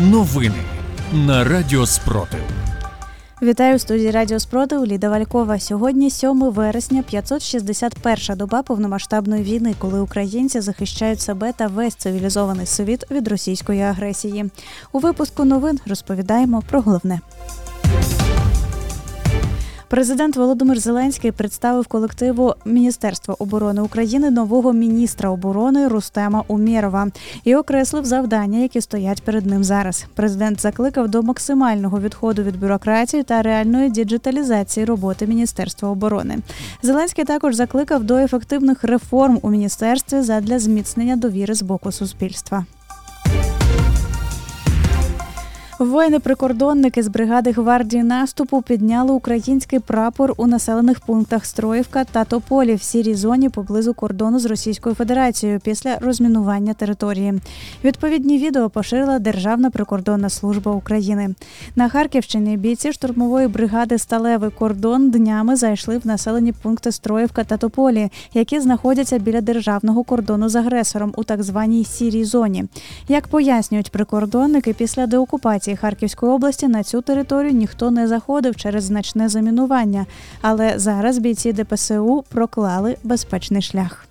Новини на Радіо Спротив. Вітаю в студії Радіо Спротив Ліда Валькова. Сьогодні 7 вересня, 561 доба повномасштабної війни, коли українці захищають себе та весь цивілізований світ від російської агресії. У випуску новин розповідаємо про головне. Президент Володимир Зеленський представив колективу Міністерства оборони України нового міністра оборони Рустема Умєрова і окреслив завдання, які стоять перед ним зараз. Президент закликав до максимального відходу від бюрократії та реальної діджиталізації роботи Міністерства оборони. Зеленський також закликав до ефективних реформ у міністерстві задля зміцнення довіри з боку суспільства. Воїни-прикордонники з бригади гвардії наступу підняли український прапор у населених пунктах Строївка та Тополі в сірій зоні поблизу кордону з Російською Федерацією після розмінування території. Відповідні відео поширила Державна прикордонна служба України. На Харківщині бійці штурмової бригади Сталевий кордон днями зайшли в населені пункти Строївка та Тополі, які знаходяться біля державного кордону з агресором у так званій сірій зоні. Як пояснюють прикордонники, після деокупації окупації Харківської області на цю територію ніхто не заходив через значне замінування, але зараз бійці ДПСУ проклали безпечний шлях.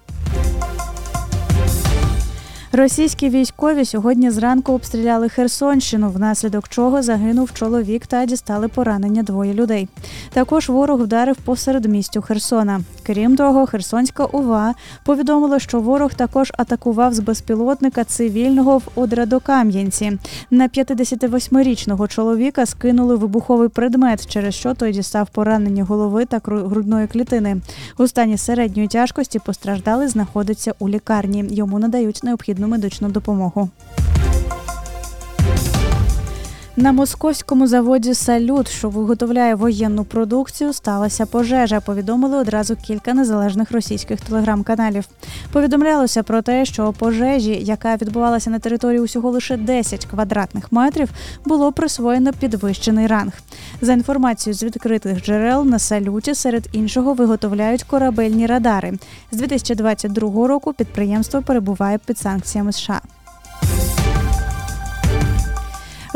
Російські військові сьогодні зранку обстріляли Херсонщину, внаслідок чого загинув чоловік та дістали поранення двоє людей. Також ворог вдарив посеред містю Херсона. Крім того, Херсонська ОВА повідомила, що ворог також атакував з безпілотника цивільного в Одрадокам'янці. На 58-річного чоловіка скинули вибуховий предмет, через що той дістав поранення голови та грудної клітини. У стані середньої тяжкості постраждалий знаходиться у лікарні. Йому надають необхідну медичну допомогу. На московському заводі Салют, що виготовляє воєнну продукцію, сталася пожежа. Повідомили одразу кілька незалежних російських телеграм-каналів. Повідомлялося про те, що пожежі, яка відбувалася на території усього лише 10 квадратних метрів, було присвоєно підвищений ранг. За інформацією з відкритих джерел на салюті серед іншого виготовляють корабельні радари. З 2022 року підприємство перебуває під санкціями США.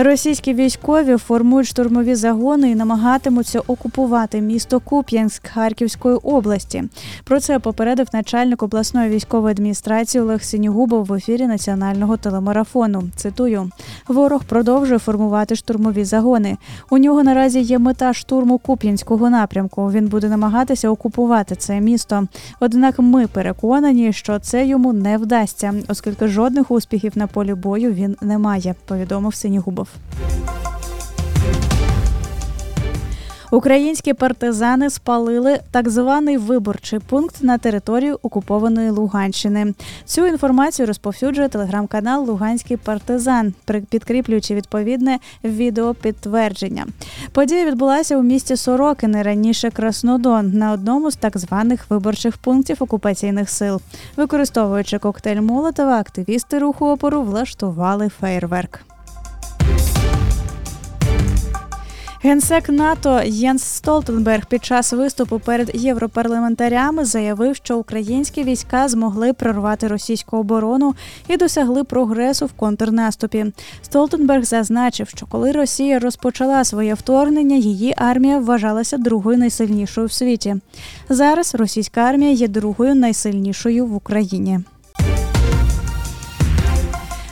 Російські військові формують штурмові загони і намагатимуться окупувати місто Куп'янськ Харківської області. Про це попередив начальник обласної військової адміністрації Олег Синігубов в ефірі національного телемарафону. Цитую: ворог продовжує формувати штурмові загони. У нього наразі є мета штурму Куп'янського напрямку. Він буде намагатися окупувати це місто. Однак ми переконані, що це йому не вдасться, оскільки жодних успіхів на полі бою він не має. Повідомив Синігубов. Українські партизани спалили так званий виборчий пункт на території окупованої Луганщини. Цю інформацію розповсюджує телеграм-канал Луганський партизан, підкріплюючи відповідне відеопідтвердження. Подія відбулася у місті Сорокине, раніше Краснодон, на одному з так званих виборчих пунктів окупаційних сил. Використовуючи коктейль Молотова, активісти руху опору влаштували фейерверк. Генсек НАТО Єнс Столтенберг під час виступу перед європарламентарями заявив, що українські війська змогли прорвати російську оборону і досягли прогресу в контрнаступі. Столтенберг зазначив, що коли Росія розпочала своє вторгнення, її армія вважалася другою найсильнішою в світі. Зараз російська армія є другою найсильнішою в Україні.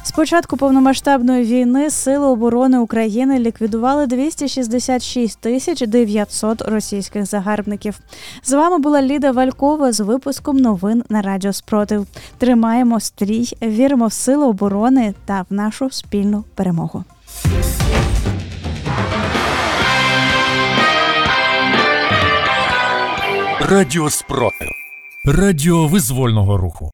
З початку повномасштабної війни Сили оборони України ліквідували 266 тисяч 900 російських загарбників. З вами була Ліда Валькова з випуском новин на Радіо Спротив. Тримаємо стрій, віримо в сили оборони та в нашу спільну перемогу. Радіо Спротив. Радіо визвольного руху.